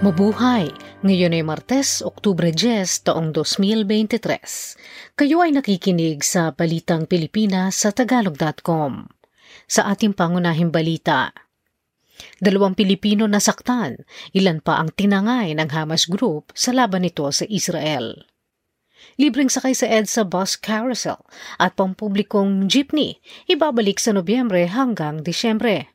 Mabuhay! Ngayon ay Martes, Oktubre 10, taong 2023. Kayo ay nakikinig sa Balitang Pilipinas sa Tagalog.com. Sa ating pangunahing balita, Dalawang Pilipino nasaktan, ilan pa ang tinangay ng Hamas Group sa laban nito sa Israel. Libreng sakay sa EDSA bus carousel at pampublikong jeepney ibabalik sa Nobyembre hanggang Disyembre.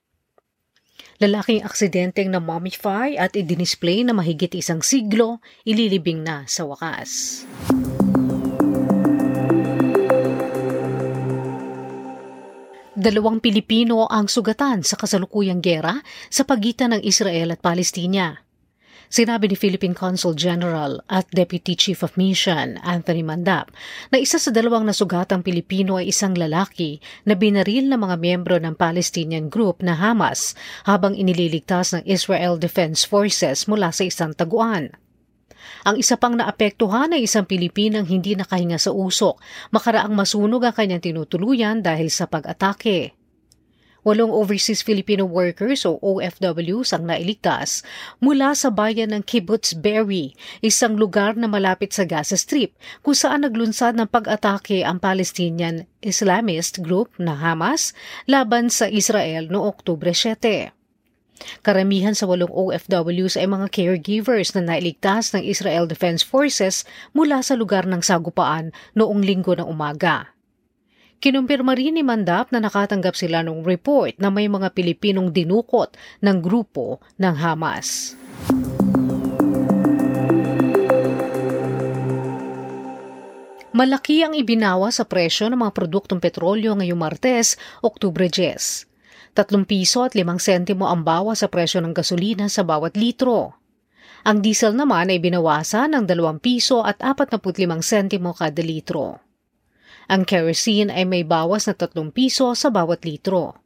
Lalaking aksidenteng na mummify at idinisplay na mahigit isang siglo, ililibing na sa wakas. Dalawang Pilipino ang sugatan sa kasalukuyang gera sa pagitan ng Israel at Palestina. Sinabi ni Philippine Consul General at Deputy Chief of Mission, Anthony Mandap, na isa sa dalawang nasugatang Pilipino ay isang lalaki na binaril ng mga miyembro ng Palestinian group na Hamas habang inililigtas ng Israel Defense Forces mula sa isang taguan. Ang isa pang naapektuhan ay isang Pilipinang hindi nakahinga sa usok, makaraang masunog ang kanyang tinutuluyan dahil sa pag-atake. Walong overseas Filipino workers o OFWs ang nailigtas mula sa bayan ng Kibbutz Berry, isang lugar na malapit sa Gaza Strip kung saan naglunsad ng pag-atake ang Palestinian Islamist group na Hamas laban sa Israel noong Oktubre 7. Karamihan sa walong OFWs ay mga caregivers na nailigtas ng Israel Defense Forces mula sa lugar ng sagupaan noong linggo ng umaga. Kinumpirma rin ni Mandap na nakatanggap sila ng report na may mga Pilipinong dinukot ng grupo ng Hamas. Malaki ang ibinawa sa presyo ng mga produktong petrolyo ngayong Martes, Oktubre 10. 3 piso at 5 sentimo ang bawa sa presyo ng gasolina sa bawat litro. Ang diesel naman ay binawasan ng 2 piso at 45 sentimo kada litro. Ang kerosene ay may bawas na 3 piso sa bawat litro.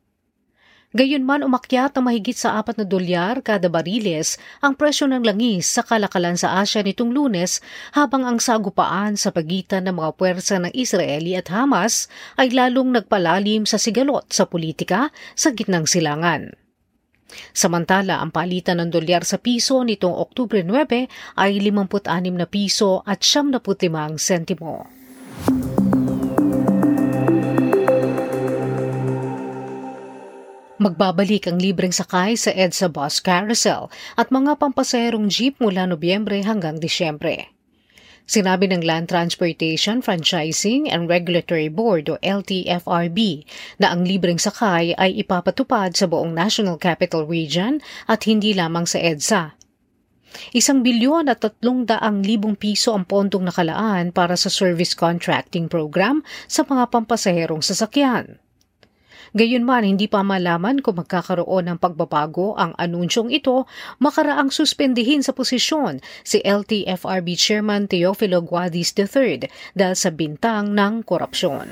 Gayunman umakyat ng mahigit sa 4 na dolyar kada bariles ang presyo ng langis sa kalakalan sa Asya nitong lunes habang ang sagupaan sa pagitan ng mga puwersa ng Israeli at Hamas ay lalong nagpalalim sa sigalot sa politika sa gitnang silangan. Samantala, ang palitan ng dolyar sa piso nitong Oktubre 9 ay 56 na piso at 75 sentimo. Magbabalik ang libreng sakay sa EDSA Bus Carousel at mga pampasaherong jeep mula Nobyembre hanggang Disyembre. Sinabi ng Land Transportation Franchising and Regulatory Board o LTFRB na ang libreng sakay ay ipapatupad sa buong National Capital Region at hindi lamang sa EDSA. Isang bilyon at tatlong daang libong piso ang pondong nakalaan para sa service contracting program sa mga pampasaherong sasakyan. Gayunman, hindi pa malaman kung magkakaroon ng pagbabago ang anunsyong ito makaraang suspendihin sa posisyon si LTFRB Chairman Teofilo Guadis III dahil sa bintang ng korupsyon.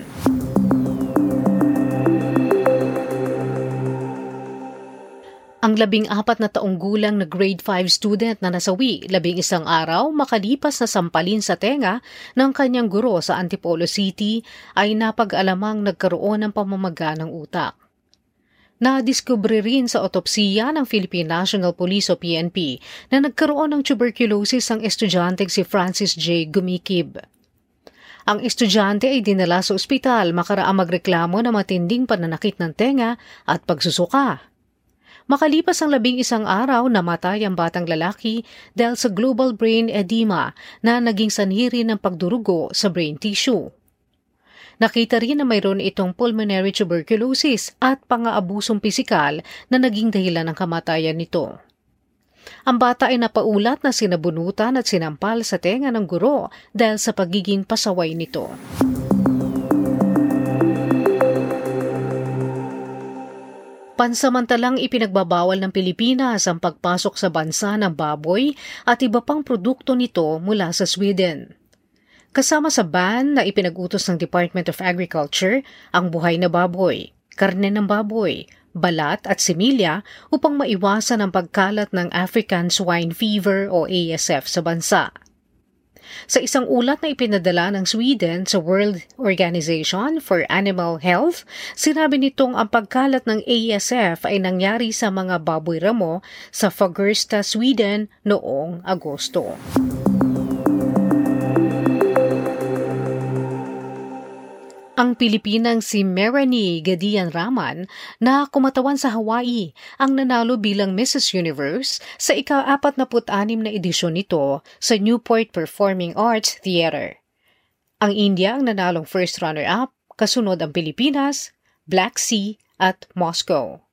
Ang labing apat na taong gulang na grade 5 student na nasawi labing isang araw makalipas na sampalin sa tenga ng kanyang guro sa Antipolo City ay napag-alamang nagkaroon ng pamamaga ng utak. Nadiskubre rin sa otopsiya ng Philippine National Police o PNP na nagkaroon ng tuberculosis ang estudyanteng si Francis J. Gumikib. Ang estudyante ay dinala sa ospital makaraang magreklamo na matinding pananakit ng tenga at pagsusuka. Makalipas ang labing isang araw, namatay ang batang lalaki dahil sa global brain edema na naging sanhiri ng pagdurugo sa brain tissue. Nakita rin na mayroon itong pulmonary tuberculosis at pangaabusong pisikal na naging dahilan ng kamatayan nito. Ang bata ay napaulat na sinabunutan at sinampal sa tenga ng guro dahil sa pagiging pasaway nito. Pansamantalang ipinagbabawal ng Pilipinas ang pagpasok sa bansa ng baboy at iba pang produkto nito mula sa Sweden. Kasama sa ban na ipinagutos ng Department of Agriculture ang buhay na baboy, karne ng baboy, balat at similya upang maiwasan ang pagkalat ng African Swine Fever o ASF sa bansa. Sa isang ulat na ipinadala ng Sweden sa World Organization for Animal Health, sinabi nitong ang pagkalat ng ASF ay nangyari sa mga baboy ramo sa Fagersta, Sweden noong Agosto. Ang Pilipinang si Merani Gadian Raman na kumatawan sa Hawaii ang nanalo bilang Mrs. Universe sa ika-46 na edisyon nito sa Newport Performing Arts Theater. Ang India ang nanalong first runner-up, kasunod ang Pilipinas, Black Sea at Moscow.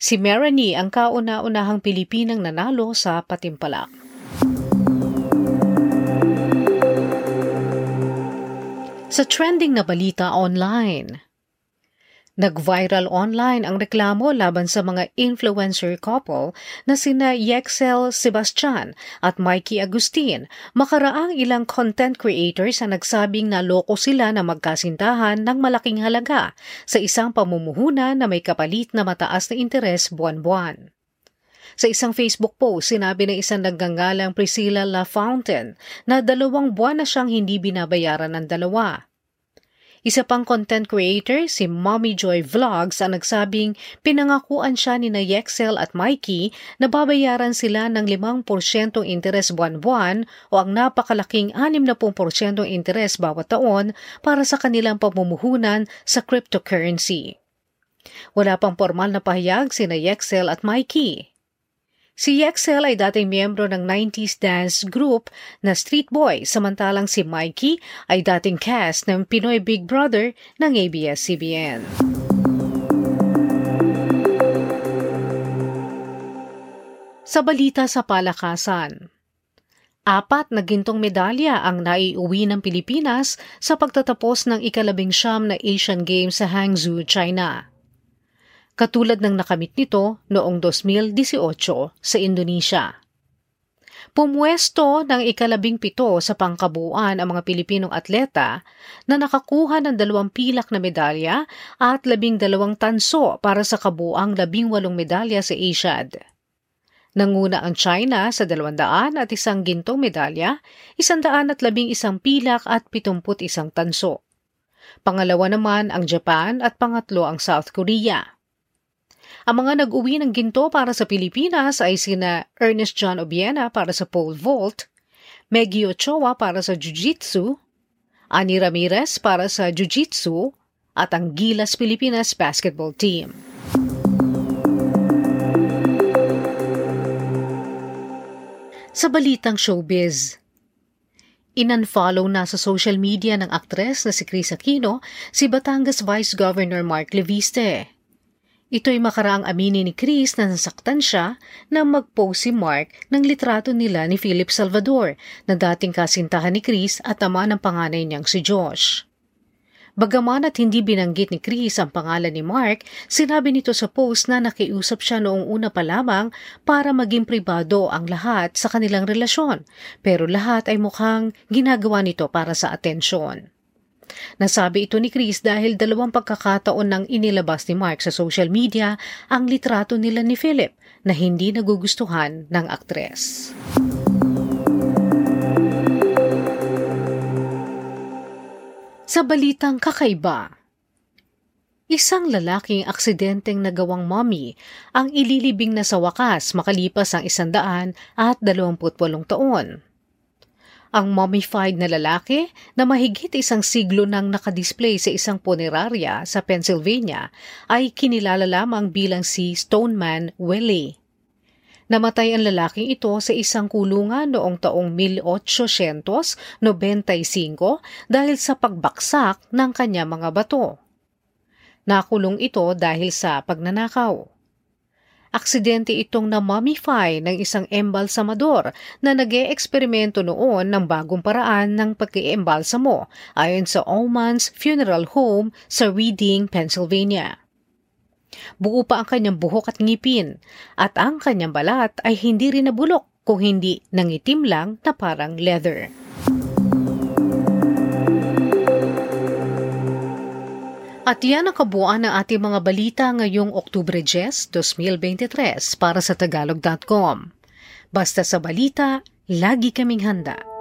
Si Merani ang kauna-unahang Pilipinang nanalo sa patimpalak. Sa trending na balita online, Nag-viral online ang reklamo laban sa mga influencer couple na sina Yexel Sebastian at Mikey Agustin, makaraang ilang content creators ang nagsabing naloko sila na magkasintahan ng malaking halaga sa isang pamumuhunan na may kapalit na mataas na interes buwan-buwan. Sa isang Facebook post, sinabi ng isang nagngangalang Priscilla La Fountain na dalawang buwan na siyang hindi binabayaran ng dalawa. Isa pang content creator, si Mommy Joy Vlogs, ang nagsabing pinangakuan siya ni na Yexel at Mikey na babayaran sila ng 5% interes buwan-buwan o ang napakalaking 60% interes bawat taon para sa kanilang pamumuhunan sa cryptocurrency. Wala pang formal na pahayag sina Yexel at Mikey. Si Yexel ay dating miyembro ng 90s dance group na Street Boy, samantalang si Mikey ay dating cast ng Pinoy Big Brother ng ABS-CBN. Sa balita sa palakasan, Apat na gintong medalya ang naiuwi ng Pilipinas sa pagtatapos ng ikalabing siyam na Asian Games sa Hangzhou, China katulad ng nakamit nito noong 2018 sa Indonesia. Pumwesto ng ikalabing pito sa pangkabuuan ang mga Pilipinong atleta na nakakuha ng dalawang pilak na medalya at labing dalawang tanso para sa kabuang labing walong medalya sa Asiad. Nanguna ang China sa dalawandaan at isang gintong medalya, isandaan at labing isang pilak at pitumput isang tanso. Pangalawa naman ang Japan at pangatlo ang South Korea. Ang mga nag-uwi ng ginto para sa Pilipinas ay sina Ernest John Obiena para sa pole vault, Meggy Ochoa para sa Jiu-Jitsu, Ani Ramirez para sa Jiu-Jitsu, at ang Gilas Pilipinas basketball team. Sa balitang showbiz, Inunfollow na sa social media ng aktres na si Chris Aquino si Batangas Vice Governor Mark Leviste. Ito'y makaraang aminin ni Chris na nasaktan siya nang mag-post si Mark ng litrato nila ni Philip Salvador na dating kasintahan ni Chris at ama ng panganay niyang si Josh. Bagaman at hindi binanggit ni Chris ang pangalan ni Mark, sinabi nito sa post na nakiusap siya noong una pa lamang para maging pribado ang lahat sa kanilang relasyon, pero lahat ay mukhang ginagawa nito para sa atensyon. Nasabi ito ni Chris dahil dalawang pagkakataon nang inilabas ni Mark sa social media ang litrato nila ni Philip na hindi nagugustuhan ng aktres. Sa balitang kakaiba, Isang lalaking aksidenteng nagawang mommy ang ililibing na sa wakas makalipas ang isandaan at dalawamputwalong taon. Ang mummified na lalaki na mahigit isang siglo nang nakadisplay sa isang punerarya sa Pennsylvania ay kinilala lamang bilang si Stoneman Willie. Namatay ang lalaking ito sa isang kulungan noong taong 1895 dahil sa pagbaksak ng kanya mga bato. Nakulong ito dahil sa pagnanakaw. Aksidente itong na-mummify ng isang embalsamador na nag eksperimento noon ng bagong paraan ng pag-iembalsamo ayon sa Oman's Funeral Home sa Reading, Pennsylvania. Buo pa ang kanyang buhok at ngipin at ang kanyang balat ay hindi rin nabulok kung hindi nangitim lang na parang leather. At yan ang kabuuan ng ating mga balita ngayong Oktubre 10, 2023 para sa Tagalog.com. Basta sa balita, lagi kaming handa.